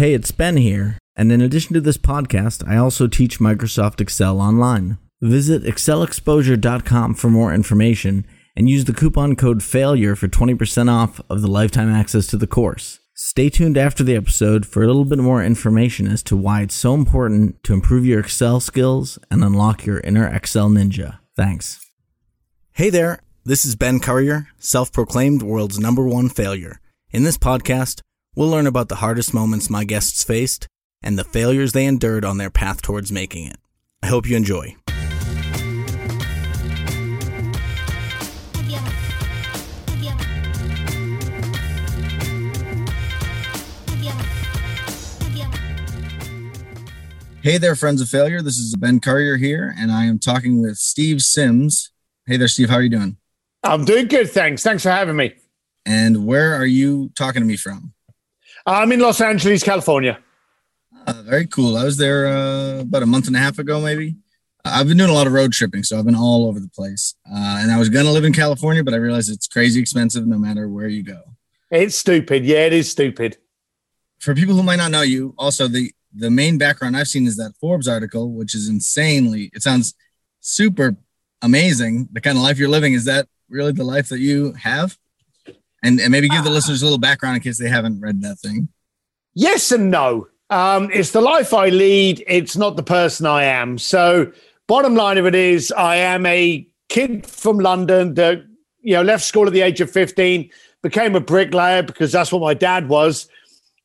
Hey, it's Ben here, and in addition to this podcast, I also teach Microsoft Excel online. Visit excelexposure.com for more information and use the coupon code FAILURE for 20% off of the lifetime access to the course. Stay tuned after the episode for a little bit more information as to why it's so important to improve your Excel skills and unlock your inner Excel ninja. Thanks. Hey there, this is Ben Currier, self proclaimed world's number one failure. In this podcast, we'll learn about the hardest moments my guests faced and the failures they endured on their path towards making it. I hope you enjoy. Hey there, friends of failure. This is Ben Currier here, and I am talking with Steve Sims. Hey there, Steve. How are you doing? I'm doing good, thanks. Thanks for having me. And where are you talking to me from? I'm in Los Angeles, California. Uh, very cool. I was there uh, about a month and a half ago, maybe. I've been doing a lot of road tripping, so I've been all over the place. Uh, and I was going to live in California, but I realized it's crazy expensive no matter where you go. It's stupid. Yeah, it is stupid. For people who might not know you, also the the main background I've seen is that Forbes article, which is insanely. It sounds super amazing. The kind of life you're living is that really the life that you have? And, and maybe give the listeners a little background in case they haven't read that thing. Yes and no. Um, it's the life I lead. It's not the person I am. So, bottom line of it is, I am a kid from London that you know left school at the age of fifteen, became a bricklayer because that's what my dad was,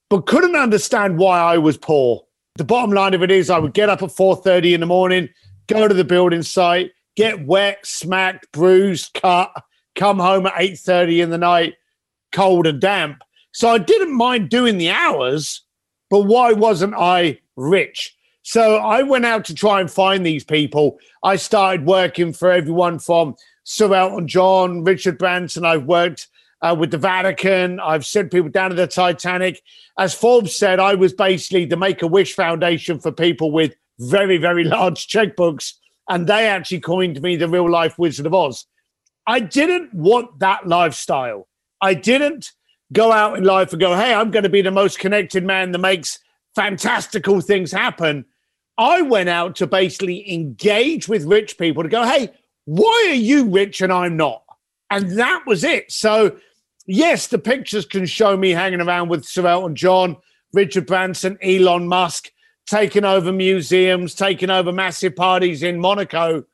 but couldn't understand why I was poor. The bottom line of it is, I would get up at four thirty in the morning, go to the building site, get wet, smacked, bruised, cut, come home at eight thirty in the night, cold and damp. So I didn't mind doing the hours but why wasn't I rich? So I went out to try and find these people. I started working for everyone from Sir Elton John, Richard Branson. I've worked uh, with the Vatican. I've sent people down to the Titanic. As Forbes said, I was basically the Make a Wish Foundation for people with very, very large checkbooks. And they actually coined me the real life Wizard of Oz. I didn't want that lifestyle. I didn't go out in life and go, hey, I'm going to be the most connected man that makes fantastical things happen. I went out to basically engage with rich people to go, hey, why are you rich and I'm not? And that was it. So, yes, the pictures can show me hanging around with Sir Elton John, Richard Branson, Elon Musk, taking over museums, taking over massive parties in Monaco.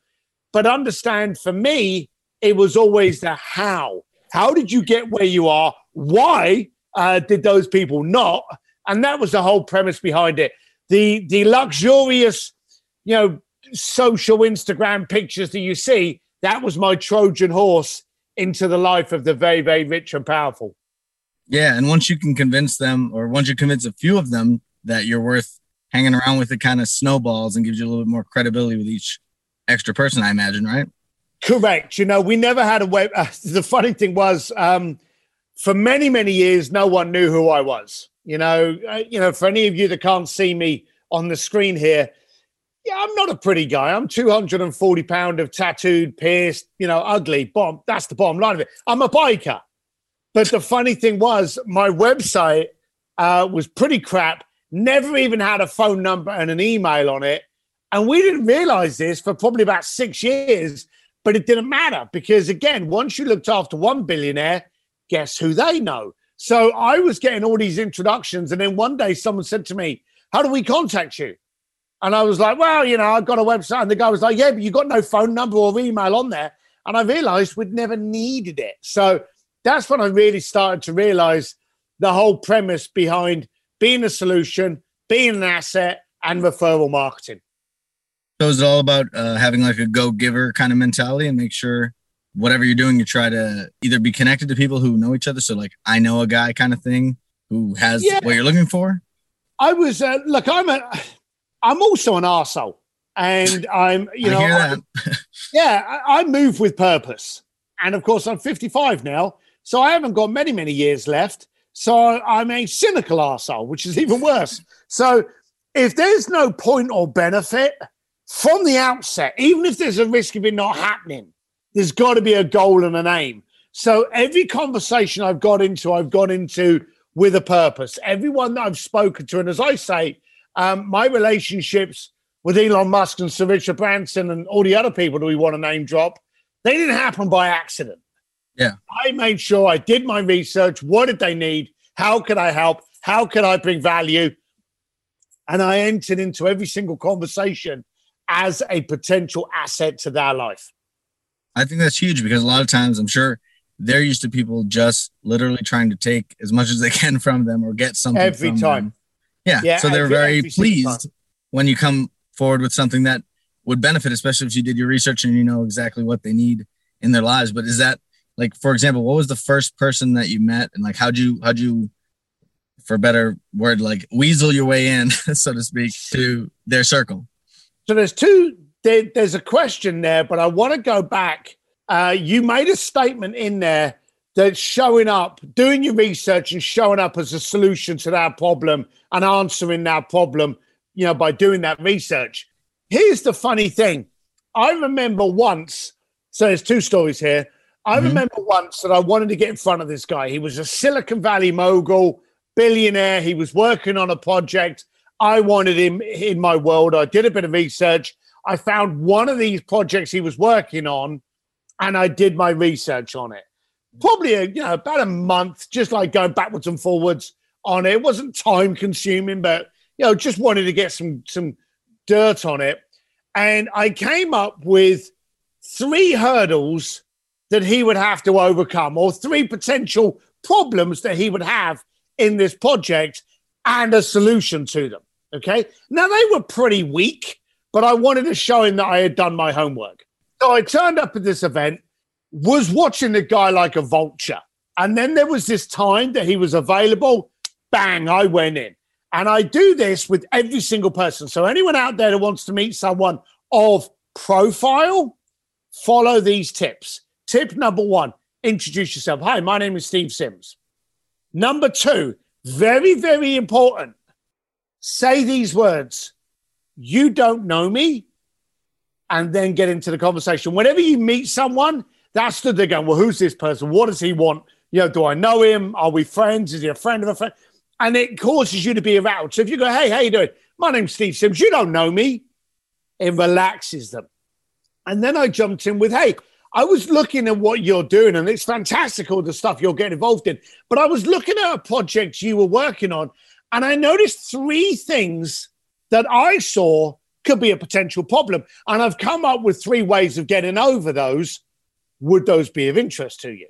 But understand for me, it was always the how. How did you get where you are? Why uh, did those people not? And that was the whole premise behind it. The the luxurious, you know, social Instagram pictures that you see, that was my Trojan horse into the life of the very, very rich and powerful. Yeah. And once you can convince them, or once you convince a few of them that you're worth hanging around with, it kind of snowballs and gives you a little bit more credibility with each extra person, I imagine, right? Correct. You know, we never had a web. Uh, the funny thing was, um, for many many years, no one knew who I was. You know, uh, you know, for any of you that can't see me on the screen here, yeah, I'm not a pretty guy. I'm 240 pound of tattooed, pierced, you know, ugly. Bomb. That's the bottom line of it. I'm a biker. But the funny thing was, my website uh, was pretty crap. Never even had a phone number and an email on it. And we didn't realize this for probably about six years but it didn't matter because, again, once you looked after one billionaire, guess who they know? So I was getting all these introductions. And then one day someone said to me, How do we contact you? And I was like, Well, you know, I've got a website. And the guy was like, Yeah, but you got no phone number or email on there. And I realized we'd never needed it. So that's when I really started to realize the whole premise behind being a solution, being an asset, and referral marketing. So is it all about uh, having like a go giver kind of mentality and make sure whatever you're doing, you try to either be connected to people who know each other. So like I know a guy kind of thing who has yeah. what you're looking for. I was uh, look, I'm a, I'm also an arsehole. And I'm, you know, I, yeah, I, I move with purpose. And of course, I'm 55 now. So I haven't got many, many years left. So I'm a cynical arsehole, which is even worse. So if there's no point or benefit, from the outset, even if there's a risk of it not happening, there's got to be a goal and an aim. So every conversation I've got into, I've got into with a purpose. Everyone that I've spoken to, and as I say, um, my relationships with Elon Musk and Sir Richard Branson and all the other people that we want to name drop, they didn't happen by accident. Yeah. I made sure I did my research. What did they need? How could I help? How could I bring value? And I entered into every single conversation as a potential asset to their life. I think that's huge because a lot of times I'm sure they're used to people just literally trying to take as much as they can from them or get something every time. Them. Yeah. Yeah, So they're every- very every pleased when you come forward with something that would benefit, especially if you did your research and you know exactly what they need in their lives. But is that like, for example, what was the first person that you met and like how'd you how'd you for a better word, like weasel your way in, so to speak, to their circle? So there's two. There, there's a question there, but I want to go back. Uh, you made a statement in there that showing up, doing your research, and showing up as a solution to that problem and answering that problem. You know, by doing that research. Here's the funny thing. I remember once. So there's two stories here. I Mhm. remember once that I wanted to get in front of this guy. He was a Silicon Valley mogul, billionaire. He was working on a project. I wanted him in my world. I did a bit of research. I found one of these projects he was working on, and I did my research on it. Probably a, you know about a month, just like going backwards and forwards on it. It wasn't time consuming, but you know, just wanted to get some some dirt on it. And I came up with three hurdles that he would have to overcome, or three potential problems that he would have in this project, and a solution to them. Okay. Now they were pretty weak, but I wanted to show him that I had done my homework. So I turned up at this event, was watching the guy like a vulture. And then there was this time that he was available. Bang, I went in. And I do this with every single person. So anyone out there that wants to meet someone of profile, follow these tips. Tip number one introduce yourself. Hi, my name is Steve Sims. Number two, very, very important. Say these words You don't know me. And then get into the conversation. Whenever you meet someone, that's the they're going, Well, who's this person? What does he want? You know, do I know him? Are we friends? Is he a friend of a friend? And it causes you to be aroused. So if you go, Hey, how you doing? My name's Steve Sims. You don't know me. It relaxes them. And then I jumped in with, Hey, I was looking at what you're doing, and it's fantastic all the stuff you're getting involved in. But I was looking at a project you were working on, and I noticed three things that I saw could be a potential problem. And I've come up with three ways of getting over those. Would those be of interest to you?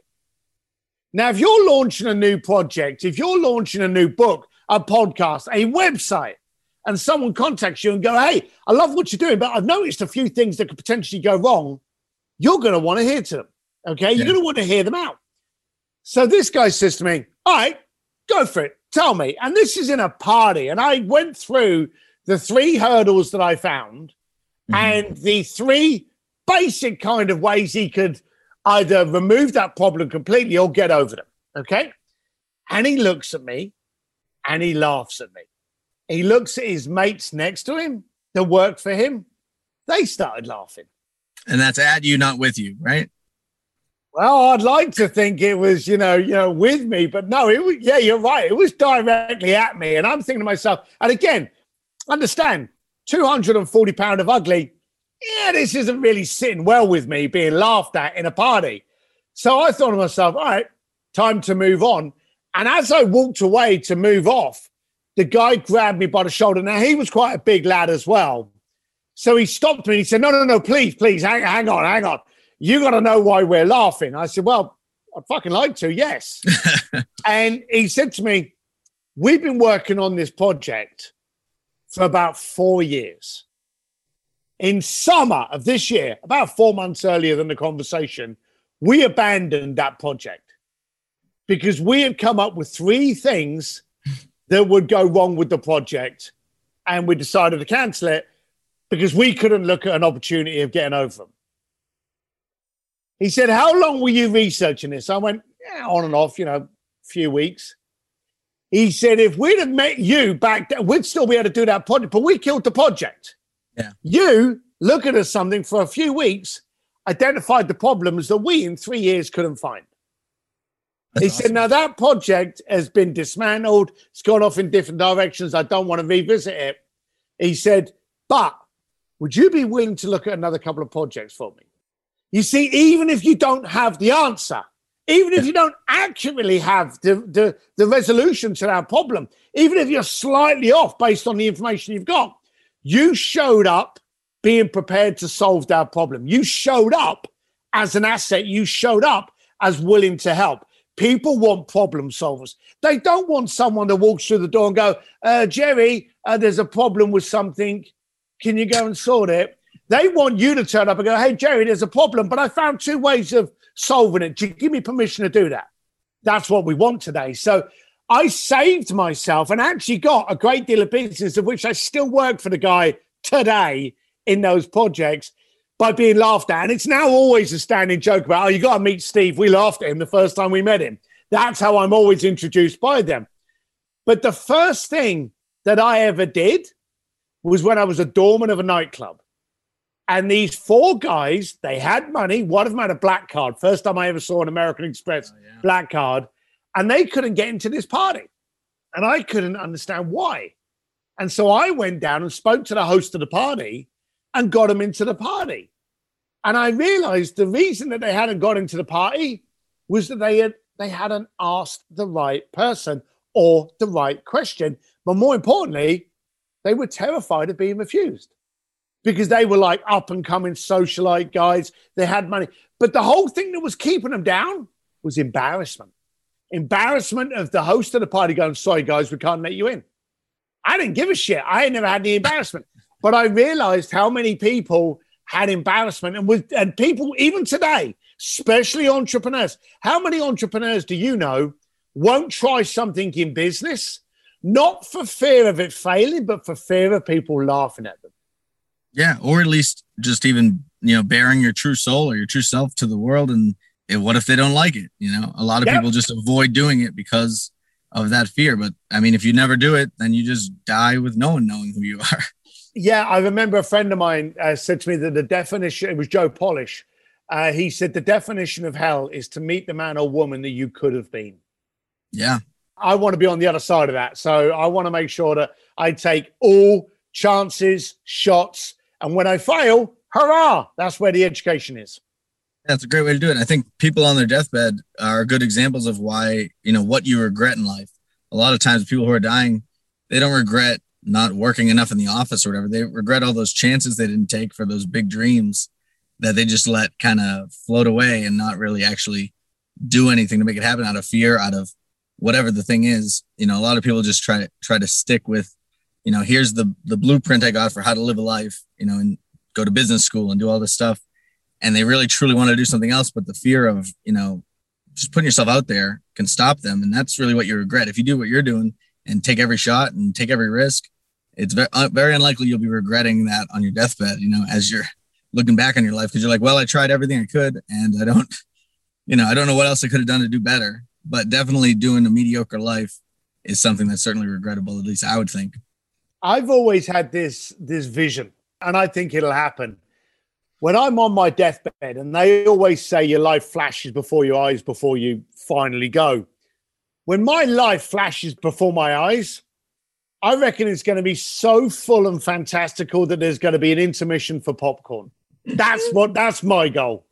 Now, if you're launching a new project, if you're launching a new book, a podcast, a website, and someone contacts you and go, Hey, I love what you're doing, but I've noticed a few things that could potentially go wrong you're going to want to hear to them. Okay. You're going to want to hear them out. So this guy says to me, All right, go for it. Tell me. And this is in a party. And I went through the three hurdles that I found Mhm. and the three basic kind of ways he could either remove that problem completely or get over them. Okay. And he looks at me and he laughs at me. He looks at his mates next to him that work for him. They started laughing. And that's at you, not with you, right? Well, I'd like to think it was, you know, you know, with me, but no, it was. Yeah, you're right. It was directly at me, and I'm thinking to myself. And again, understand, 240 pound of ugly. Yeah, this isn't really sitting well with me being laughed at in a party. So I thought to myself, all right, time to move on. And as I walked away to move off, the guy grabbed me by the shoulder. Now he was quite a big lad as well. So he stopped me and he said, No, no, no, please, please, hang, hang on, hang on. You got to know why we're laughing. I said, Well, I'd fucking like to, yes. and he said to me, We've been working on this project for about four years. In summer of this year, about four months earlier than the conversation, we abandoned that project because we had come up with three things that would go wrong with the project. And we decided to cancel it because we couldn't look at an opportunity of getting over them. He said, How long were you researching this? I went, Yeah, on and off, you know, a few weeks. He said, If we'd have met you back then, we'd still be able to do that project, but we killed the project. Yeah. You looking at something for a few weeks, identified the problems that we in three years couldn't find. That's he awesome. said, now that project has been dismantled. It's gone off in different directions. I don't want to revisit it. He said, but would you be willing to look at another couple of projects for me? You see, even if you don't have the answer, even if you don't accurately have the, the, the resolution to that problem, even if you're slightly off based on the information you've got, you showed up being prepared to solve that problem. You showed up as an asset. You showed up as willing to help. People want problem solvers. They don't want someone that walks through the door and go, uh, Jerry, uh, there's a problem with something. Can you go and sort it? They want you to turn up and go, hey, Jerry, there's a problem, but I found two ways of solving it. Do you give me permission to do that? That's what we want today. So I saved myself and actually got a great deal of business of which I still work for the guy today in those projects by being laughed at. And it's now always a standing joke about, oh, you got to meet Steve. We laughed at him the first time we met him. That's how I'm always introduced by them. But the first thing that I ever did was when I was a doorman of a nightclub. And these four guys, they had money. One of them had a black card. First time I ever saw an American Express oh, yeah. black card. And they couldn't get into this party. And I couldn't understand why. And so I went down and spoke to the host of the party and got them into the party. And I realized the reason that they hadn't got into the party was that they had they hadn't asked the right person or the right question. But more importantly, they were terrified of being refused because they were like up and coming socialite guys. They had money. But the whole thing that was keeping them down was embarrassment. Embarrassment of the host of the party going, sorry, guys, we can't let you in. I didn't give a shit. I had never had any embarrassment. But I realized how many people had embarrassment and with and people even today, especially entrepreneurs. How many entrepreneurs do you know won't try something in business, not for fear of it failing, but for fear of people laughing at them? Yeah, or at least just even you know bearing your true soul or your true self to the world, and, and what if they don't like it? You know, a lot of yep. people just avoid doing it because of that fear. But I mean, if you never do it, then you just die with no one knowing who you are. Yeah, I remember a friend of mine uh, said to me that the definition, it was Joe Polish. Uh, he said the definition of hell is to meet the man or woman that you could have been. Yeah. I want to be on the other side of that. So I want to make sure that I take all chances, shots, and when I fail, hurrah, that's where the education is. That's a great way to do it. I think people on their deathbed are good examples of why, you know, what you regret in life. A lot of times people who are dying, they don't regret not working enough in the office or whatever. They regret all those chances they didn't take for those big dreams that they just let kind of float away and not really actually do anything to make it happen out of fear, out of whatever the thing is. You know, a lot of people just try try to stick with, you know, here's the the blueprint I got for how to live a life, you know, and go to business school and do all this stuff. And they really truly want to do something else, but the fear of, you know, just putting yourself out there can stop them. And that's really what you regret. If you do what you're doing and take every shot and take every risk, it's very, uh, very unlikely you'll be regretting that on your deathbed, you know, as you're looking back on your life because you're like, well, I tried everything I could and I don't, you know, I don't know what else I could have done to do better. But definitely doing a mediocre life is something that's certainly regrettable, at least I would think. I've always had this this vision, and I think it'll happen. When I'm on my deathbed, and they always say your life flashes before your eyes before you finally go. When my life flashes before my eyes, I reckon it's going to be so full and fantastical that there's going to be an intermission for popcorn. That's what that's my goal.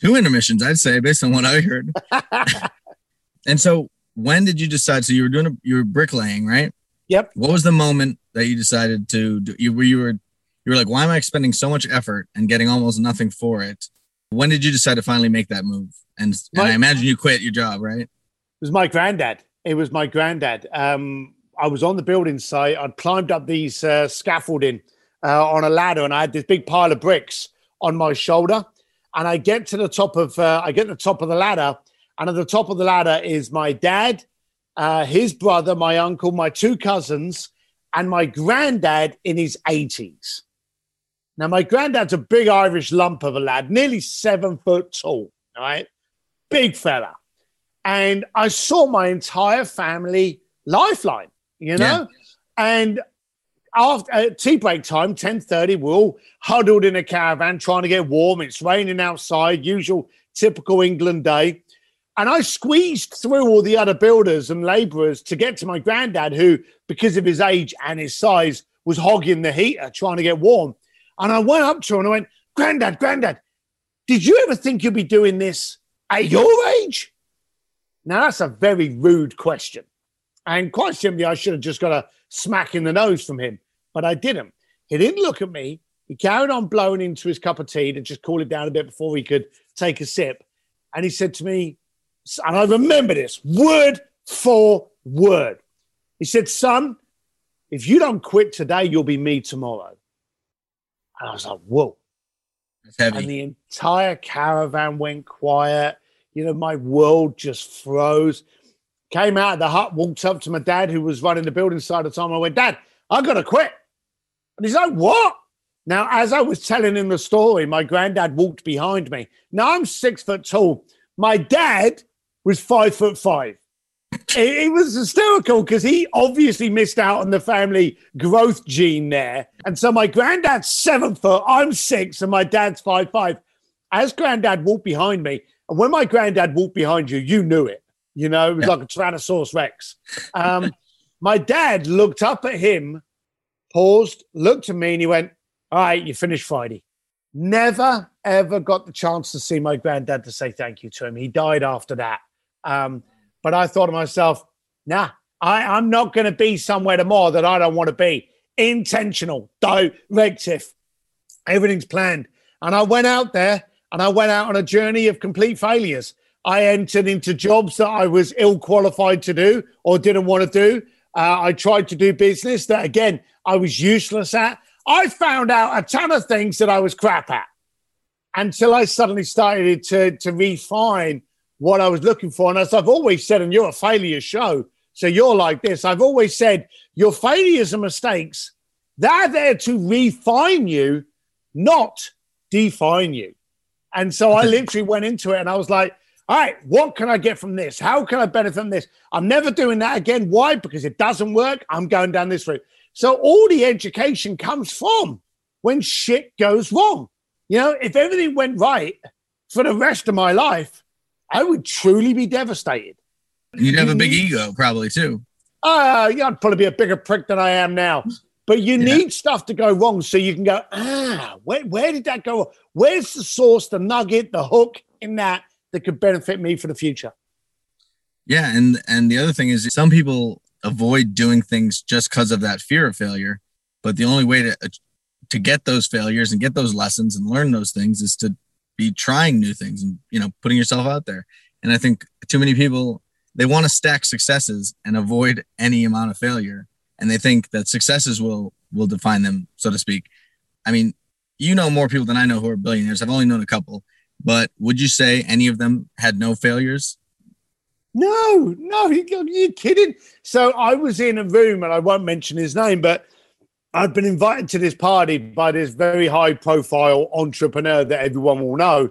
Two intermissions, I'd say, based on what I heard. and so, when did you decide? So you were doing a, you were bricklaying, right? Yep. What was the moment that you decided to do? You were you were you were like, why am I expending so much effort and getting almost nothing for it? When did you decide to finally make that move? And, my, and I imagine you quit your job, right? It was my granddad. It was my granddad. Um, I was on the building site. I'd climbed up these uh, scaffolding uh, on a ladder, and I had this big pile of bricks on my shoulder. And I get to the top of uh, I get to the top of the ladder, and at the top of the ladder is my dad, uh, his brother, my uncle, my two cousins, and my granddad in his 80s. Now, my granddad's a big Irish lump of a lad, nearly seven foot tall, right? Big fella. And I saw my entire family lifeline you know? Yeah. And after uh, tea break time, 10.30, we're all huddled in a caravan trying to get warm. It's raining outside, usual typical England day. And I squeezed through all the other builders and laborers to get to my granddad, who, because of his age and his size, was hogging the heater trying to get warm. And I went up to him and I went, Granddad, Granddad, did you ever think you'd be doing this at your age? Now, that's a very rude question. And quite simply, I should have just got a smack in the nose from him, but I didn't. He didn't look at me. He carried on blowing into his cup of tea to just cool it down a bit before he could take a sip. And he said to me, and I remember this word for word. He said, Son, if you don't quit today, you'll be me tomorrow. And I was like, Whoa. And the entire caravan went quiet. You know, my world just froze. Came out of the hut, walked up to my dad, who was running the building side at the time. I went, Dad, I got to quit. And he's like, What? Now, as I was telling him the story, my granddad walked behind me. Now I'm six foot tall. My dad was five foot five. it, it was hysterical because he obviously missed out on the family growth gene there. And so my granddad's seven foot, I'm six, and my dad's five five. As granddad walked behind me, and when my granddad walked behind you, you knew it. You know, it was yeah. like a Tyrannosaurus Rex. Um, my dad looked up at him, paused, looked at me, and he went, All right, you finished Friday. Never, ever got the chance to see my granddad to say thank you to him. He died after that. Um, but I thought to myself, nah, I, I'm not going to be somewhere tomorrow that I don't want to be. Intentional, directive. Everything's planned. And I went out there and I went out on a journey of complete failures. I entered into jobs that I was ill qualified to do or didn't want to do. Uh, I tried to do business that, again, I was useless at. I found out a ton of things that I was crap at until I suddenly started to, to refine what I was looking for. And as I've always said, and you're a failure show, so you're like this, I've always said your failures and mistakes, they're there to refine you, not define you. And so I literally went into it and I was like, all right, what can I get from this? How can I benefit from this? I'm never doing that again. Why? Because it doesn't work. I'm going down this route. So all the education comes from when shit goes wrong. You know, if everything went right for the rest of my life, I would truly be devastated. You'd have a big ego, probably too. Uh, yeah, I'd probably be a bigger prick than I am now. But you yeah. need stuff to go wrong so you can go, ah, where, where did that go? Where's the source, the nugget, the hook in that that could benefit me for the future? Yeah, and and the other thing is some people avoid doing things just because of that fear of failure, but the only way to to get those failures and get those lessons and learn those things is to be trying new things and you know putting yourself out there. And i think too many people they want to stack successes and avoid any amount of failure. And they think that successes will will define them so to speak. I mean you know more people than i know who are billionaires. I've only known a couple. But would you say any of them had no failures? No no you, you're kidding? So i was in a room and i won't mention his name but I've been invited to this party by this very high profile entrepreneur that everyone will know.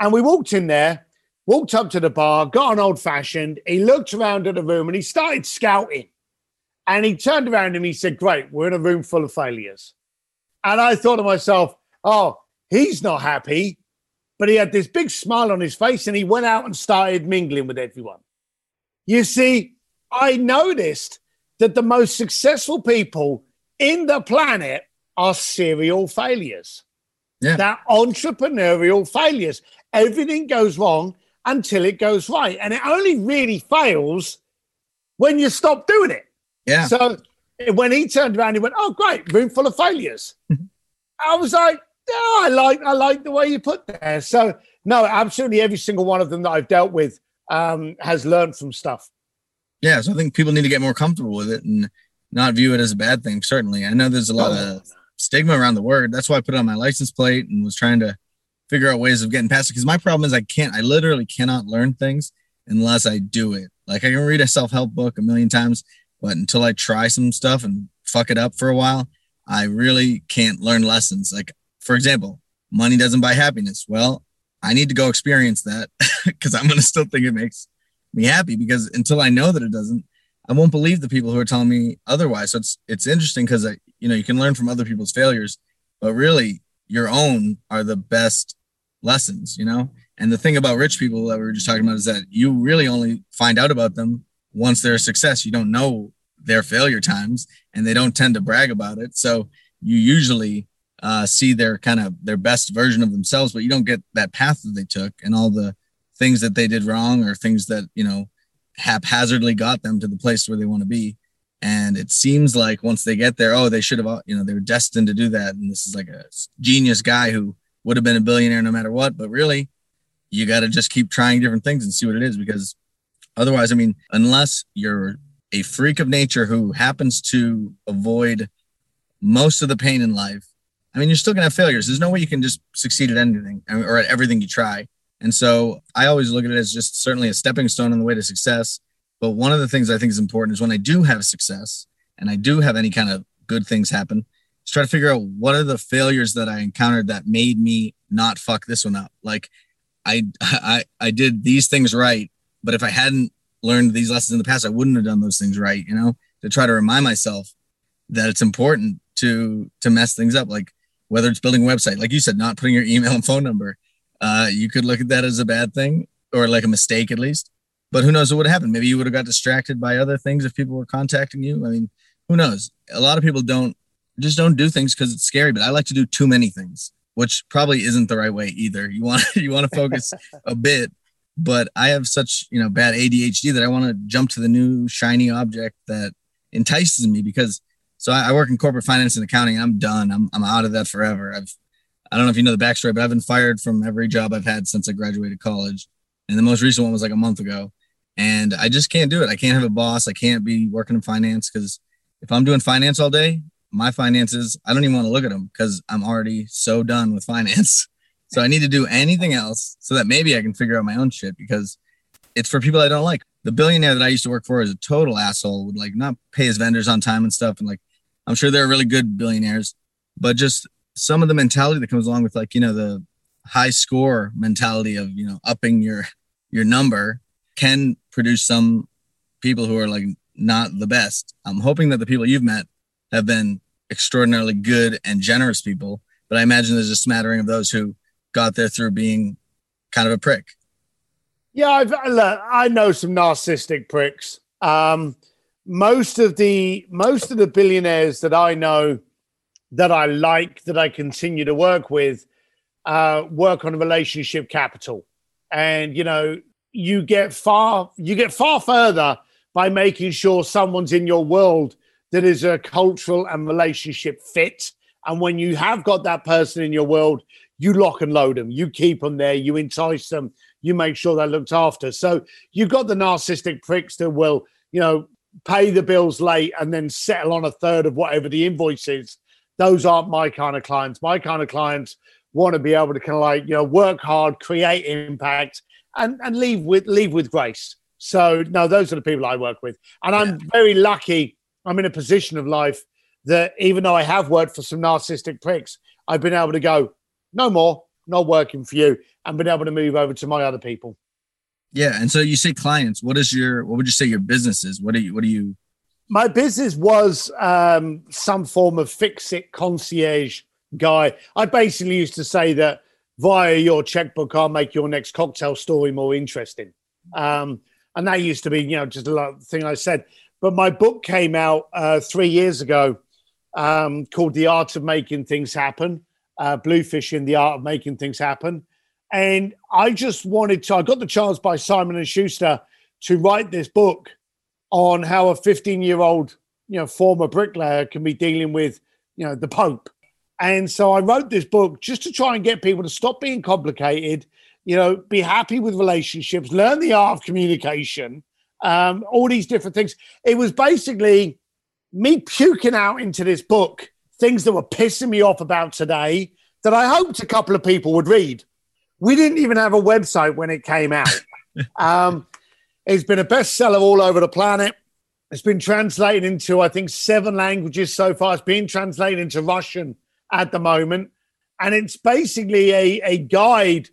And we walked in there, walked up to the bar, got an old fashioned. He looked around at the room and he started scouting. And he turned around and he said, Great, we're in a room full of failures. And I thought to myself, Oh, he's not happy. But he had this big smile on his face and he went out and started mingling with everyone. You see, I noticed that the most successful people in the planet are serial failures. Yeah. They're entrepreneurial failures. Everything goes wrong until it goes right. And it only really fails when you stop doing it. Yeah. So when he turned around, he went, Oh, great, room full of failures. I was like, Yeah, I like I like the way you put there. So no, absolutely every single one of them that I've dealt with um, has learned from stuff. Yeah, so I think people need to get more comfortable with it and not view it as a bad thing. Certainly, I know there's a lot oh. of stigma around the word. That's why I put it on my license plate and was trying to figure out ways of getting past it. Because my problem is I can't. I literally cannot learn things unless I do it. Like I can read a self help book a million times, but until I try some stuff and fuck it up for a while, I really can't learn lessons. Like for example, money doesn't buy happiness. Well, I need to go experience that because I'm gonna still think it makes me happy because until I know that it doesn't, I won't believe the people who are telling me otherwise. So it's it's interesting because you know you can learn from other people's failures, but really your own are the best lessons. You know, And the thing about rich people that we were just talking about is that you really only find out about them once they're a success. You don't know their failure times and they don't tend to brag about it. So you usually uh, see their kind of their best version of themselves, but you don't get that path that they took and all the things that they did wrong or things that, you know, haphazardly got them to the place where they want to be. And it seems like once they get there, oh, they should have, you know, they were destined to do that. And this is like a genius guy who would have been a billionaire no matter what. But really, you got to just keep trying different things and see what it is because otherwise, I mean, unless you're a freak of nature who happens to avoid most of the pain in life, I mean, you're still going to have failures. There's no way you can just succeed at anything or at everything you try. And so I always look at it as just certainly a stepping stone on the way to success. But one of the things I think is important is when I do have success and I do have any kind of good things happen, is try to figure out what are the failures that I encountered that made me not fuck this one up. Like I I I did these things right, but if I hadn't learned these lessons in the past, I wouldn't have done those things right, you know, to try to remind myself that it's important to to mess things up. Like whether it's building a website, like you said, not putting your email and phone number. Uh, you could look at that as a bad thing or like a mistake at least. But who knows what would happen? Maybe you would have got distracted by other things if people were contacting you. I mean, who knows? A lot of people don't just don't do things because it's scary. But I like to do too many things, which probably isn't the right way either. You want you want to focus a bit, but I have such you know bad ADHD that I want to jump to the new shiny object that entices me because so I, I work in corporate finance and accounting. I'm done. I'm I'm out of that forever. I've I don't know if you know the backstory, but I've been fired from every job I've had since I graduated college. And the most recent one was like a month ago. And I just can't do it. I can't have a boss. I can't be working in finance because if I'm doing finance all day, my finances, I don't even want to look at them because I'm already so done with finance. So I need to do anything else so that maybe I can figure out my own shit because it's for people I don't like. The billionaire that I used to work for is a total asshole, would like not pay his vendors on time and stuff. And like I'm sure they're really good billionaires, but just some of the mentality that comes along with like, you know, the high score mentality of, you know, upping your your number can produce some people who are like not the best. I'm hoping that the people you've met have been extraordinarily good and generous people, but I imagine there's a smattering of those who got there through being kind of a prick. Yeah, I've, look, I know some narcissistic pricks. Um, most of the most of the billionaires that I know that I like that I continue to work with uh, work on relationship capital, and you know you get far you get far further by making sure someone's in your world that is a cultural and relationship fit. And when you have got that person in your world, you lock and load them, you keep them there, you entice them, you make sure they're looked after. So you've got the narcissistic pricks that will, you know, pay the bills late and then settle on a third of whatever the invoice is. Those aren't my kind of clients. My kind of clients want to be able to kind of like, you know, work hard, create impact, and, and leave with leave with grace. So no, those are the people I work with. And I'm very lucky. I'm in a position of life that even though I have worked for some narcissistic pricks, I've been able to go, no more, not working for you, and been able to move over to my other people. Yeah, and so you say clients. What is your? What would you say your business is? What do you? What do you? My business was um, some form of fix it concierge guy. I basically used to say that via your checkbook, I'll make your next cocktail story more interesting. Um, and that used to be, you know, just a thing I said. But my book came out uh, three years ago um, called The Art of Making Things Happen, uh, Bluefishing the Art of Making Things Happen. And I just wanted to, I got the chance by Simon and Schuster to write this book on how a 15 year old, you know, former bricklayer can be dealing with, you know, the Pope. And so I wrote this book just to try and get people to stop being complicated, you know, be happy with relationships, learn the art of communication, um, all these different things. It was basically me puking out into this book things that were pissing me off about today that I hoped a couple of people would read. We didn't even have a website when it came out. um, it's been a bestseller all over the planet. It's been translated into, I think, seven languages so far. It's being translated into Russian at the moment. And it's basically a, a guide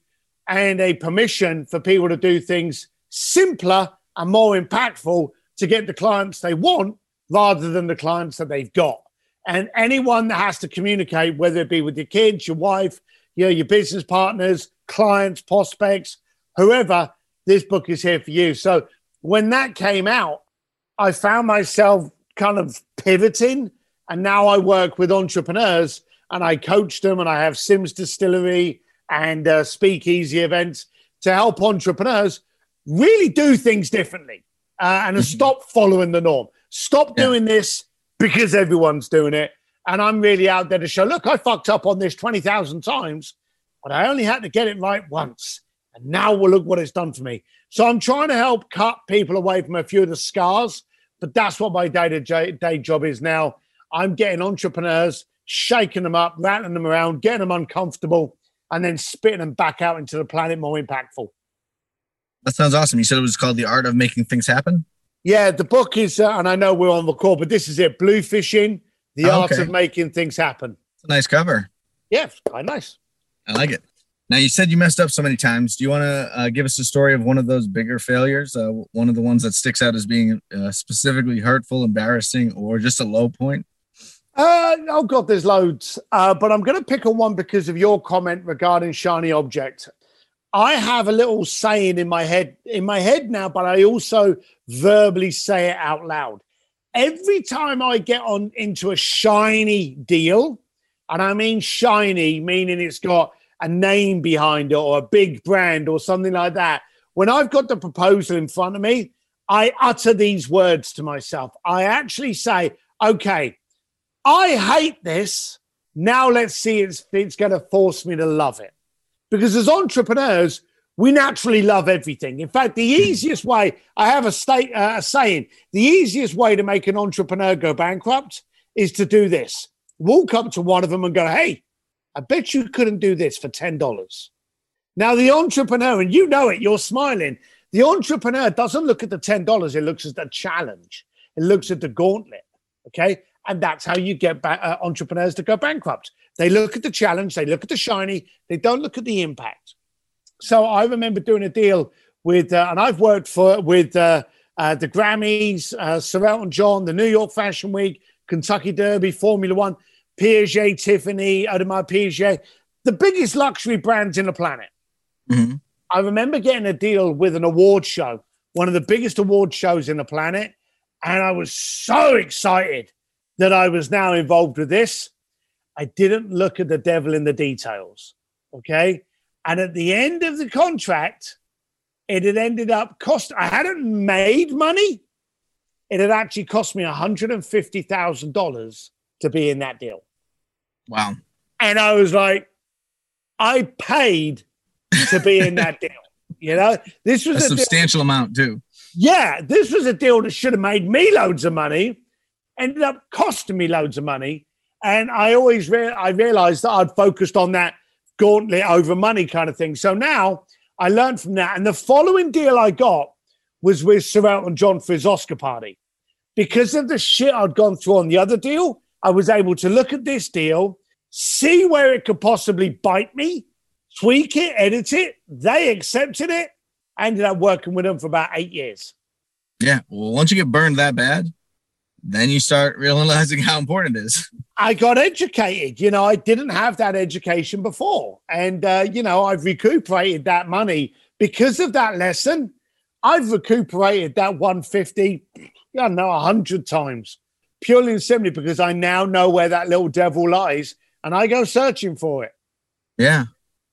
and a permission for people to do things simpler and more impactful to get the clients they want rather than the clients that they've got. And anyone that has to communicate, whether it be with your kids, your wife, you know, your business partners, clients, prospects, whoever, this book is here for you. So when that came out, I found myself kind of pivoting. And now I work with entrepreneurs and I coach them and I have Sims Distillery and uh, speakeasy events to help entrepreneurs really do things differently uh, and mm-hmm. stop following the norm. Stop yeah. doing this because everyone's doing it. And I'm really out there to show look, I fucked up on this 20,000 times, but I only had to get it right once. And now we'll look what it's done for me. So I'm trying to help cut people away from a few of the scars, but that's what my day to day job is now. I'm getting entrepreneurs, shaking them up, rattling them around, getting them uncomfortable, and then spitting them back out into the planet more impactful. That sounds awesome. You said it was called The Art of Making Things Happen? Yeah, the book is, uh, and I know we're on the call, but this is it Bluefishing, The oh, Art of Making Things Happen. It's a nice cover. Yeah, quite nice. I like it. Now, you said you messed up so many times. Do you want to uh, give us a story of one of those bigger failures? Uh, one of the ones that sticks out as being uh, specifically hurtful, embarrassing, or just a low point? Uh, oh, God, there's loads. Uh, but I'm going to pick on one because of your comment regarding shiny object. I have a little saying in my head, in my head now, but I also verbally say it out loud. Every time I get on into a shiny deal, and I mean shiny, meaning it's got a name behind it or a big brand or something like that. When I've got the proposal in front of me, I utter these words to myself. I actually say, okay, I hate this. Now let's see if it's going to force me to love it. Because as entrepreneurs, we naturally love everything. In fact, the hmm. easiest way, I have a, state, uh, a saying, the easiest way to make an entrepreneur go bankrupt is to do this. Walk up to one of them and go, hey, I bet you couldn't do this for $10. Now, the entrepreneur, and you know it, you're smiling. The entrepreneur doesn't look at the $10, it looks at the challenge, it looks at the gauntlet. Okay. And that's how you get ba- uh, entrepreneurs to go bankrupt. They look at the challenge, they look at the shiny, they don't look at the impact. So I remember doing a deal with, uh, and I've worked for with uh, uh, the Grammys, uh, Sir Elton John, the New York Fashion Week, Kentucky Derby, Formula One, Piaget, Tiffany, Audemars Piguet, the biggest luxury brands in the planet. Mm-hmm. I remember getting a deal with an award show, one of the biggest award shows in the planet, and I was so excited that I was now involved with this. I didn't look at the devil in the details. Okay. And at the end of the contract, it had ended up cost, I hadn't made money. It had actually cost me $150,000 to be in that deal. Wow. And I was like, I paid to be in that deal. You know, this was a, a substantial deal. amount too. Yeah, this was a deal that should have made me loads of money, ended up costing me loads of money. And I always re- I realized that I'd focused on that gauntlet over money kind of thing. So now I learned from that. And the following deal I got was with Sir Elton John for his Oscar party. Because of the shit I'd gone through on the other deal, I was able to look at this deal, see where it could possibly bite me, tweak it, edit it. They accepted it. I ended up working with them for about eight years. Yeah. Well, once you get burned that bad, then you start realizing how important it is. I got educated. You know, I didn't have that education before. And, uh, you know, I've recuperated that money because of that lesson. I've recuperated that 150, I don't know, 100 times purely and simply because I now know where that little devil lies and I go searching for it. Yeah.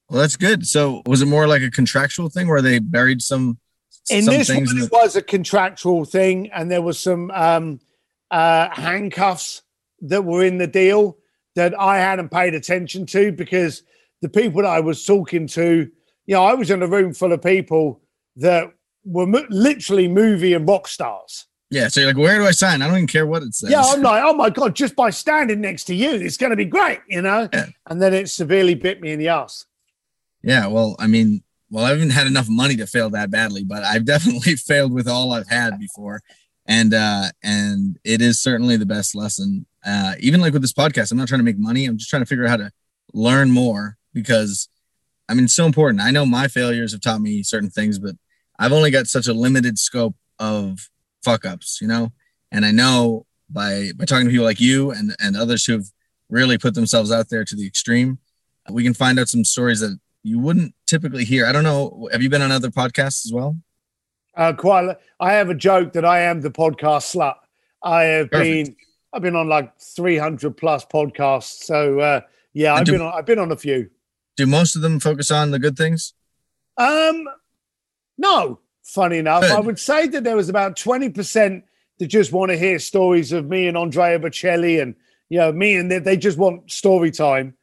Well, that's good. So was it more like a contractual thing where they buried some? In some this one, in the- it was a contractual thing, and there was some um, uh, handcuffs that were in the deal that I hadn't paid attention to because the people that I was talking to, you know, I was in a room full of people that were mo- literally movie and rock stars. Yeah, so you're like, where do I sign? I don't even care what it says. Yeah, I'm like, oh my god, just by standing next to you, it's going to be great, you know. Yeah. And then it severely bit me in the ass. Yeah, well, I mean, well, I haven't had enough money to fail that badly, but I've definitely failed with all I've had before, and uh, and it is certainly the best lesson. Uh, even like with this podcast, I'm not trying to make money. I'm just trying to figure out how to learn more because, I mean, it's so important. I know my failures have taught me certain things, but I've only got such a limited scope of fuck ups, you know? And I know by by talking to people like you and and others who've really put themselves out there to the extreme, we can find out some stories that you wouldn't typically hear. I don't know. Have you been on other podcasts as well? Uh, quite. I have a joke that I am the podcast slut. I have Perfect. been. I've been on like 300 plus podcasts. So uh, yeah, and I've do, been on. I've been on a few. Do most of them focus on the good things? Um, no. Funny enough. I would say that there was about 20 percent that just want to hear stories of me and Andrea Bocelli and you know me and they, they just want story time.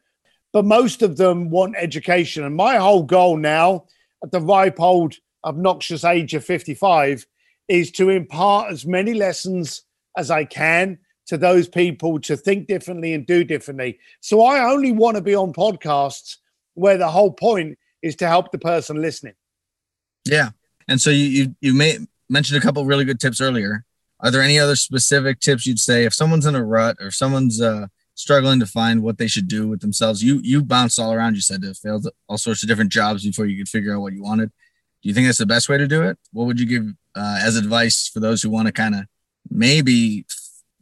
But most of them want education. And my whole goal now at the ripe old obnoxious age of 55 is to impart as many lessons as I can to those people to think differently and do differently. So I only want to be on podcasts where the whole point is to help the person listening. Yeah. And so you you, you may mentioned a couple really good tips earlier. Are there any other specific tips you'd say if someone's in a rut or someone's uh, struggling to find what they should do with themselves? You you bounced all around. You said to failed all sorts of different jobs before you could figure out what you wanted. Do you think that's the best way to do it? What would you give uh, as advice for those who want to kind of maybe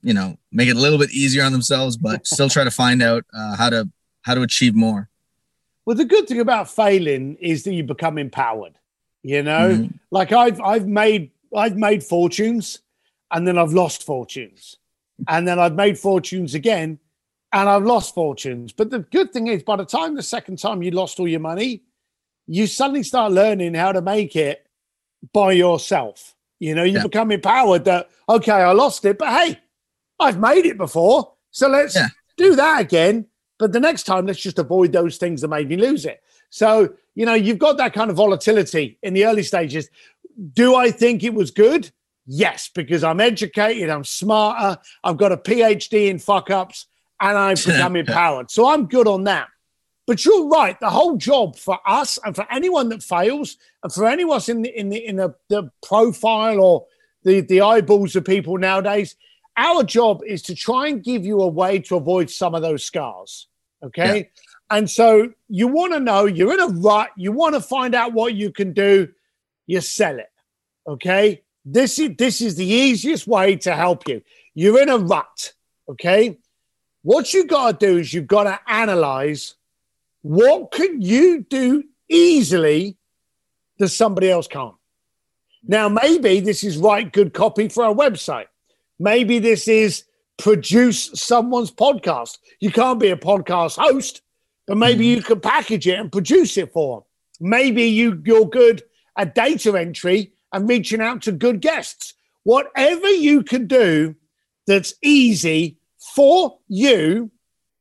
you know make it a little bit easier on themselves, but still try to find out uh, how to how to achieve more? Well, the good thing about failing is that you become empowered. You know, mm-hmm. like I've I've made I've made fortunes, and then I've lost fortunes, and then I've made fortunes again, and I've lost fortunes. But the good thing is, by the time the second time you lost all your money, you suddenly start learning how to make it by yourself. You know, you yeah. become empowered that, okay, I lost it, but hey, I've made it before. So let's yeah. do that again. But the next time, let's just avoid those things that made me lose it. So, you know, you've got that kind of volatility in the early stages. Do I think it was good? Yes, because I'm educated, I'm smarter, I've got a PhD in fuck ups, and I've become empowered. So I'm good on that. But you're right. The whole job for us and for anyone that fails, and for anyone in the in the in the, the profile or the the eyeballs of people nowadays, our job is to try and give you a way to avoid some of those scars. Okay. Yeah. And so you want to know you're in a rut, you want to find out what you can do, you sell it. Okay. This is this is the easiest way to help you. You're in a rut. Okay. What you got to do is you've got to analyze what can you do easily that somebody else can't? Now, maybe this is write good copy for a website. Maybe this is produce someone's podcast. You can't be a podcast host, but maybe mm-hmm. you can package it and produce it for them. Maybe you, you're good at data entry and reaching out to good guests. Whatever you can do that's easy for you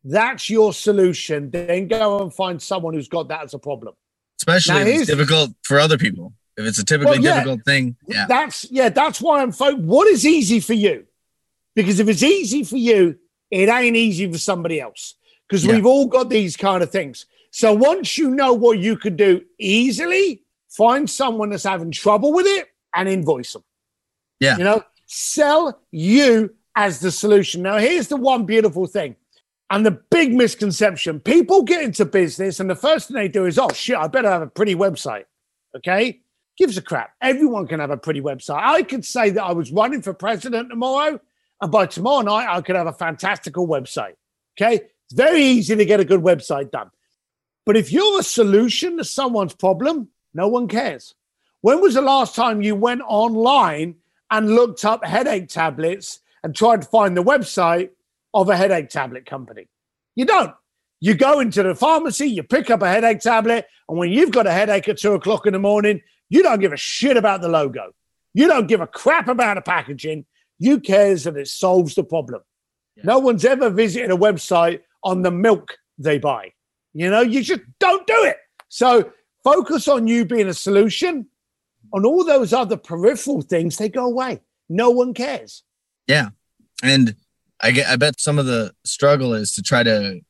that's your solution. Then go and find someone who's got that as a problem. Especially now, if it's difficult for other people. If it's a typically well, yeah, difficult thing. Yeah. That's yeah, that's why I'm fo- what is easy for you? Because if it's easy for you, it ain't easy for somebody else. Because yeah. we've all got these kind of things. So once you know what you could do easily, find someone that's having trouble with it and invoice them. Yeah. You know, sell you as the solution. Now, here's the one beautiful thing and the big misconception people get into business, and the first thing they do is, oh, shit, I better have a pretty website. Okay. Gives a crap. Everyone can have a pretty website. I could say that I was running for president tomorrow, and by tomorrow night, I could have a fantastical website. Okay. It's very easy to get a good website done. But if you're a solution to someone's problem, no one cares. When was the last time you went online and looked up headache tablets and tried to find the website of a headache tablet company. You don't. You go into the pharmacy, you pick up a headache tablet, and when you've got a headache at two o'clock in the morning, you don't give a shit about the logo. You don't give a crap about the packaging. You cares that it solves the problem. Yeah. No one's ever visited a website on the milk they buy. You know, you just don't do it. So focus on you being a solution. On all those other peripheral things, they go away. No one cares. Yeah. And I get I bet some of the struggle is to try to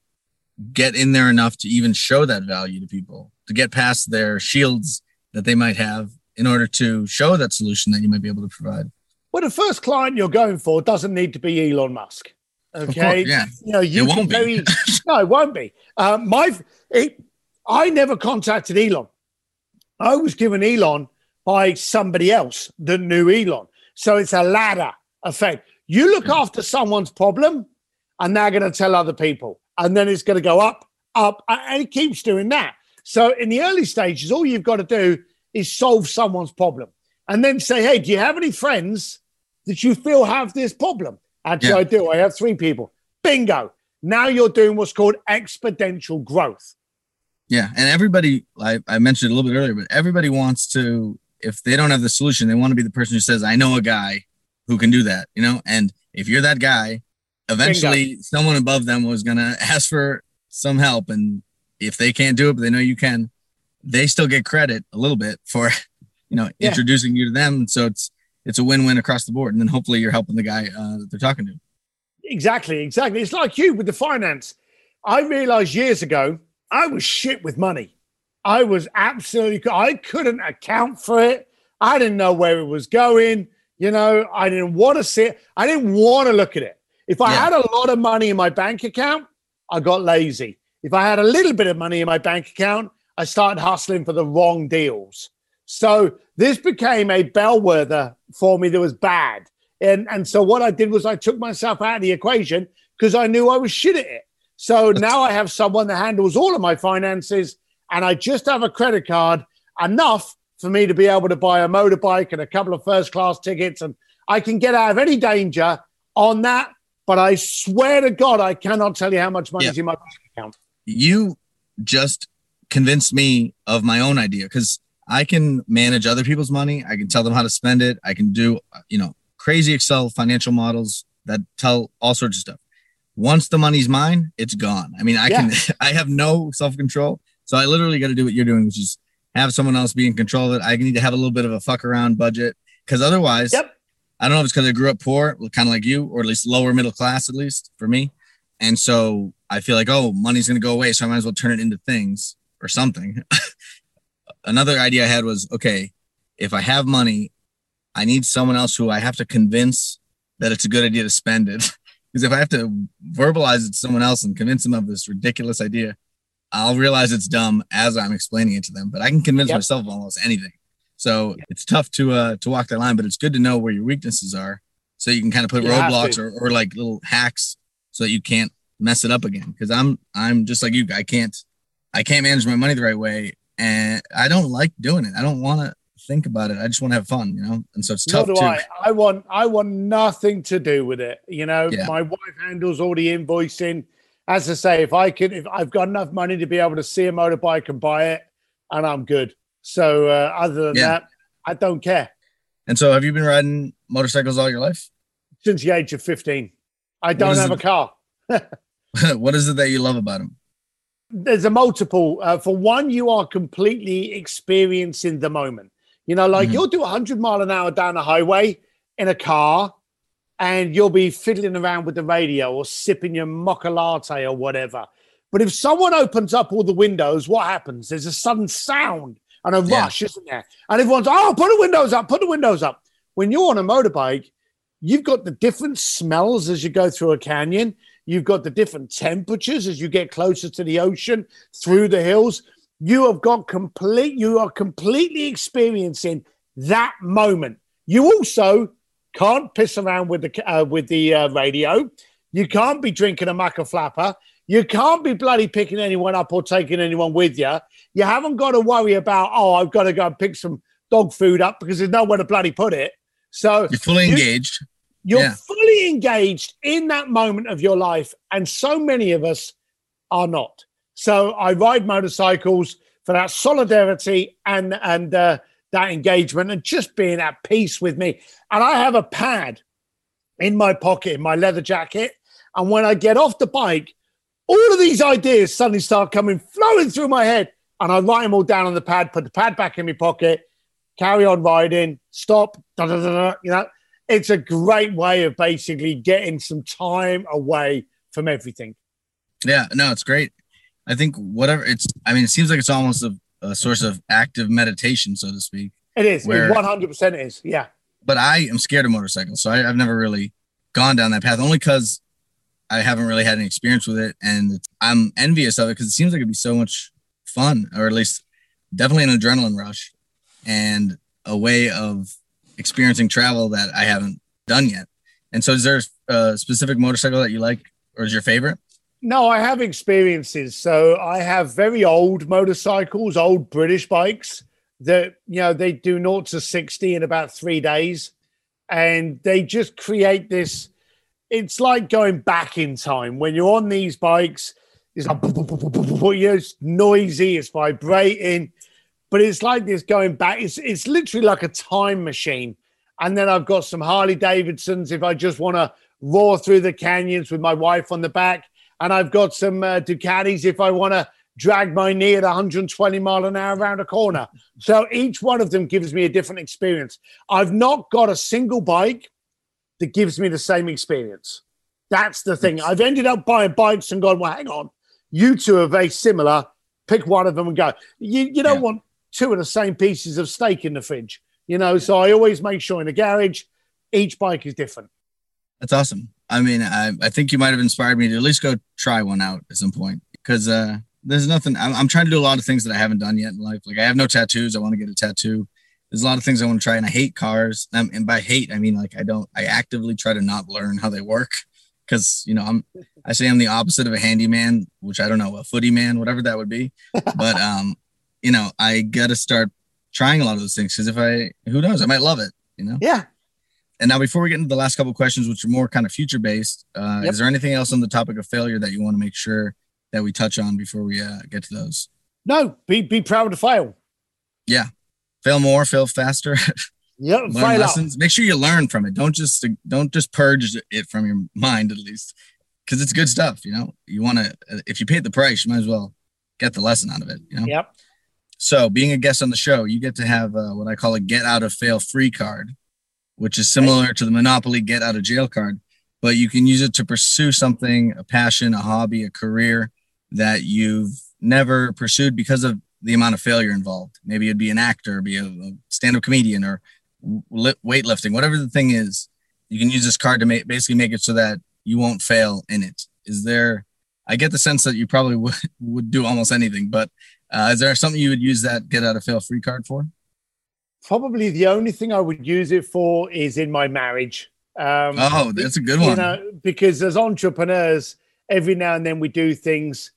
get in there enough to even show that value to people, to get past their shields that they might have in order to show that solution that you might be able to provide. Well, the first client you're going for doesn't need to be Elon Musk. Okay. Course, yeah. You know, you it very, be. no, it won't be. Uh, my, it, I never contacted Elon. I was given Elon by somebody else that knew Elon. So it's a ladder effect. You look after someone's problem, and they're going to tell other people, and then it's going to go up, up, and it keeps doing that. So in the early stages, all you've got to do is solve someone's problem and then say, hey, do you have any friends that you feel have this problem? Actually, Yeah. I do. I have three people. Bingo. Now you're doing what's called exponential growth. Yeah, and everybody, I, I mentioned a little bit earlier, but everybody wants to, if they don't have the solution, they want to be the person who says, "I know a guy who can do that," you know. And if you're that guy, eventually someone above them was gonna ask for some help, and if they can't do it, but they know you can, they still get credit a little bit for, you know, Yeah. introducing you to them. So it's it's a win-win across the board, and then hopefully you're helping the guy uh, that they're talking to. Exactly, exactly. It's like you with the finance. I realized years ago I was shit with money. I was absolutely, I couldn't account for it. I didn't know where it was going. You know, I didn't want to see it. I didn't want to look at it. If I Yeah. had a lot of money in my bank account, I got lazy. If I had a little bit of money in my bank account, I started hustling for the wrong deals. So this became a bellwether for me that was bad. And, and so what I did was I took myself out of the equation because I knew I was shit at it. So now I have someone that handles all of my finances and I just have a credit card enough for me to be able to buy a motorbike and a couple of first class tickets and I can get out of any danger on that. But I swear to God, I cannot tell you how much money is in my bank account. you just convinced me of my own idea because I can manage other people's money. I can tell them how to spend it. I can do, you know, crazy Excel financial models that tell all sorts of stuff. Once the money's mine, it's gone. I mean, I can, I have no self control. So I literally got to do what you're doing, which is have someone else be in control of it. I need to have a little bit of a fuck around budget because otherwise, Yep. I don't know if it's because I grew up poor, kind of like you, or at least lower middle class, at least for me. And so I feel like, oh, money's going to go away. So I might as well turn it into things or something. Another idea I had was okay, if I have money, I need someone else who I have to convince that it's a good idea to spend it. Because if I have to verbalize it to someone else and convince them of this ridiculous idea, I'll realize it's dumb as I'm explaining it to them. But I can convince Yep. myself of almost anything. So it's tough to uh to walk that line, but it's good to know where your weaknesses are, so you can kind of put You roadblocks or, or like little hacks so that you can't mess it up again. Because I'm I'm just like you, I can't I can't manage my money the right way, and I don't like doing it. I don't want to think about it. I just want to have fun, you know. And so it's Nor tough do too. I. I want I want nothing to do with it. You know, Yeah. my wife handles all the invoicing. As I say, if I could, if I've got enough money to be able to see a motorbike and buy it, and I'm good. So uh, other than Yeah. that, I don't care. And so, have you been riding motorcycles all your life? Since the age of 15, I don't have it- a car. what is it that you love about them? There's a multiple. Uh, for one, you are completely experiencing the moment. You know, like Mhm. you'll do 100 mile an hour down the highway in a car, and you'll be fiddling around with the radio or sipping your mocha latte or whatever. But if someone opens up all the windows, what happens? There's a sudden sound and a Yeah. rush, isn't there? And everyone's, oh, put the windows up, put the windows up. When you're on a motorbike, you've got the different smells as you go through a canyon. You've got the different temperatures as you get closer to the ocean through the hills. You have got complete, you are completely experiencing that moment. You also can't piss around with the uh, with the uh, radio. You can't be drinking a maca flapper. You can't be bloody picking anyone up or taking anyone with you. You haven't got to worry about, oh, I've got to go and pick some dog food up because there's nowhere to bloody put it. So You're fully You- engaged. You're Yeah. fully engaged in that moment of your life, and so many of us are not. So I ride motorcycles for that solidarity and and uh, that engagement, and just being at peace with me. And I have a pad in my pocket, in my leather jacket, and when I get off the bike, all of these ideas suddenly start coming flowing through my head, and I write them all down on the pad, put the pad back in my pocket, carry on riding, stop, da, da, da, da, you know it's a great way of basically getting some time away from everything. Yeah, no, it's great. I think whatever it's, I mean, it seems like it's almost a, a source of active meditation, so to speak. It is. Where- It 100% is. Yeah. But I am scared of motorcycles, so I, I've never really gone down that path, only because I haven't really had any experience with it, and I'm envious of it because it seems like it'd be so much fun, or at least definitely an adrenaline rush, and a way of experiencing travel that I haven't done yet. And so, is there a specific motorcycle that you like, or is your favorite? No, I have experiences. So I have very old motorcycles, old British bikes that, you know, they do 0 to 60 in about three days. And they just create this. It's like going back in time when you're on these bikes. It's like, it's noisy, it's vibrating, but it's like this going back. It's, it's literally like a time machine. And then I've got some Harley Davidsons if I just want to roar through the canyons with my wife on the back and I've got some uh, Ducatis if I want to drag my knee at 120 mile an hour around a corner. So each one of them gives me a different experience. I've not got a single bike that gives me the same experience. That's the thing. I've ended up buying bikes and gone, well, hang on, you two are very similar. Pick one of them and go. You, you don't yeah. want two of the same pieces of steak in the fridge, you know. So I always make sure in the garage, each bike is different. That's awesome. I mean, I, I think you might have inspired me to at least go try one out at some point because uh, there's nothing. I'm, I'm, trying to do a lot of things that I haven't done yet in life. Like I have no tattoos. I want to get a tattoo. There's a lot of things I want to try, and I hate cars. Um, and by hate, I mean like I don't. I actively try to not learn how they work because you know I'm. I say I'm the opposite of a handyman, which I don't know a footy man, whatever that would be. But um, you know, I got to start trying a lot of those things because if I, who knows, I might love it. You know. Yeah. And now, before we get into the last couple questions, which are more kind of future based, uh, yep. is there anything else on the topic of failure that you want to make sure that we touch on before we uh, get to those? No, be be proud to fail. Yeah, fail more, fail faster. Yeah, learn lessons. Out. Make sure you learn from it. Don't just don't just purge it from your mind, at least, because it's good stuff. You know, you want to. If you paid the price, you might as well get the lesson out of it. You know. Yep. So, being a guest on the show, you get to have uh, what I call a get out of fail free card which is similar right. to the Monopoly get out of jail card, but you can use it to pursue something, a passion, a hobby, a career that you've never pursued because of the amount of failure involved. Maybe it'd be an actor, be a, a stand-up comedian, or weightlifting, whatever the thing is. You can use this card to make, basically make it so that you won't fail in it. Is there? I get the sense that you probably would, would do almost anything, but uh, is there something you would use that get out of fail free card for? probably the only thing I would use it for is in my marriage. Um, oh, that's a good one. You know, because as entrepreneurs, every now and then we do things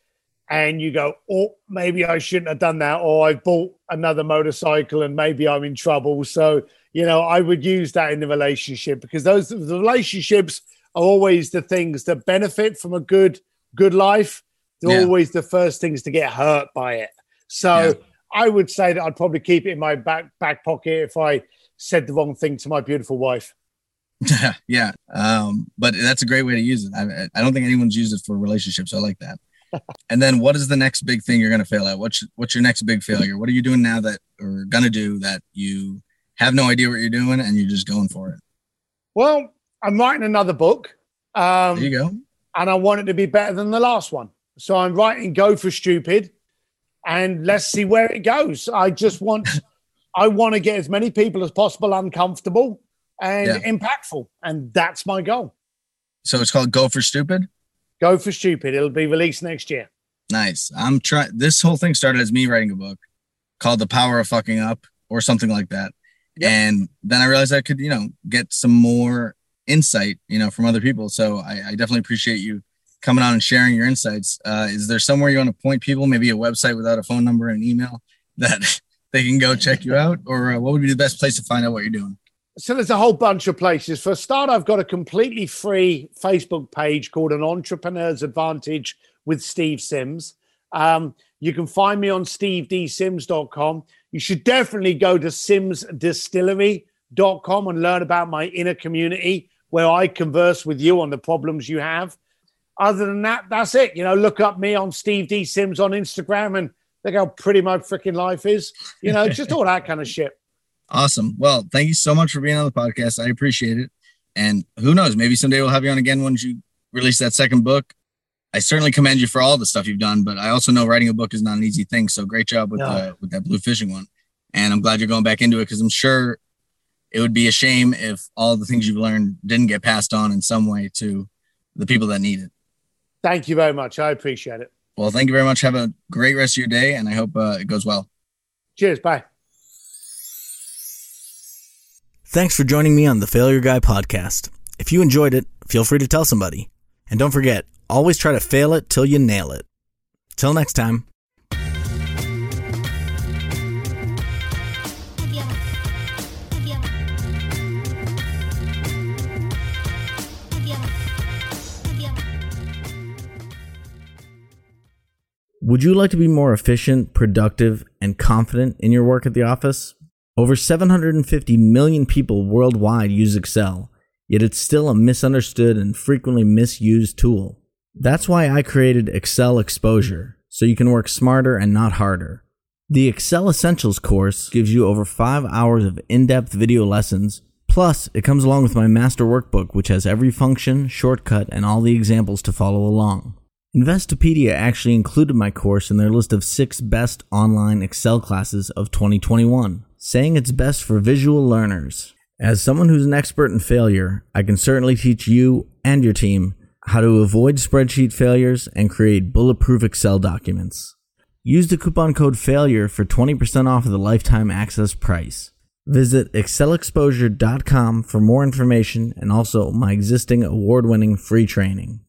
and you go, oh, maybe I shouldn't have done that, or I bought another motorcycle and maybe I'm in trouble. So, you know, I would use that in the relationship because those the relationships are always the things that benefit from a good good life. They're yeah. always the first things to get hurt by it. So yeah. I would say that I'd probably keep it in my back back pocket if I said the wrong thing to my beautiful wife. yeah, um, but that's a great way to use it. I, I don't think anyone's used it for relationships. So I like that. and then, what is the next big thing you're going to fail at? What's what's your next big failure? What are you doing now that or going to do that you have no idea what you're doing and you're just going for it? Well, I'm writing another book. Um, there you go. And I want it to be better than the last one. So I'm writing Go for Stupid and let's see where it goes. I just want, I want to get as many people as possible uncomfortable and yeah. impactful, and that's my goal. So it's called Go for Stupid. Go for Stupid. It'll be released next year. Nice. I'm trying. This whole thing started as me writing a book called The Power of Fucking Up or something like that. Yep. And then I realized I could, you know, get some more insight, you know, from other people. So I, I definitely appreciate you coming on and sharing your insights. Uh, is there somewhere you want to point people, maybe a website without a phone number and email that they can go check you out? Or uh, what would be the best place to find out what you're doing? So there's a whole bunch of places. For a start, I've got a completely free Facebook page called An Entrepreneur's Advantage with Steve Sims. Um, you can find me on stevedsims.com. You should definitely go to simsdistillery.com and learn about my inner community where I converse with you on the problems you have other than that, that's it. You know, look up me on Steve D Sims on Instagram and look how pretty my freaking life is. You know, just all that kind of shit. Awesome. Well, thank you so much for being on the podcast. I appreciate it. And who knows, maybe someday we'll have you on again once you release that second book. I certainly commend you for all the stuff you've done, but I also know writing a book is not an easy thing. So great job with no. uh, with that Bluefishing one. And I'm glad you're going back into it because I'm sure it would be a shame if all the things you've learned didn't get passed on in some way to the people that need it. Thank you very much. I appreciate it. Well, thank you very much. Have a great rest of your day, and I hope uh, it goes well. Cheers. Bye. Thanks for joining me on the Failure Guy podcast. If you enjoyed it, feel free to tell somebody. And don't forget, always try to fail it till you nail it. Till next time. Would you like to be more efficient, productive, and confident in your work at the office? Over 750 million people worldwide use Excel, yet it's still a misunderstood and frequently misused tool. That's why I created Excel Exposure, so you can work smarter and not harder. The Excel Essentials course gives you over five hours of in depth video lessons. Plus, it comes along with my master workbook, which has every function, shortcut, and all the examples to follow along. Investopedia actually included my course in their list of six best online Excel classes of 2021, saying it's best for visual learners. As someone who's an expert in failure, I can certainly teach you and your team how to avoid spreadsheet failures and create bulletproof Excel documents. Use the coupon code FAILURE for 20% off of the lifetime access price. Visit excelexposure.com for more information and also my existing award winning free training.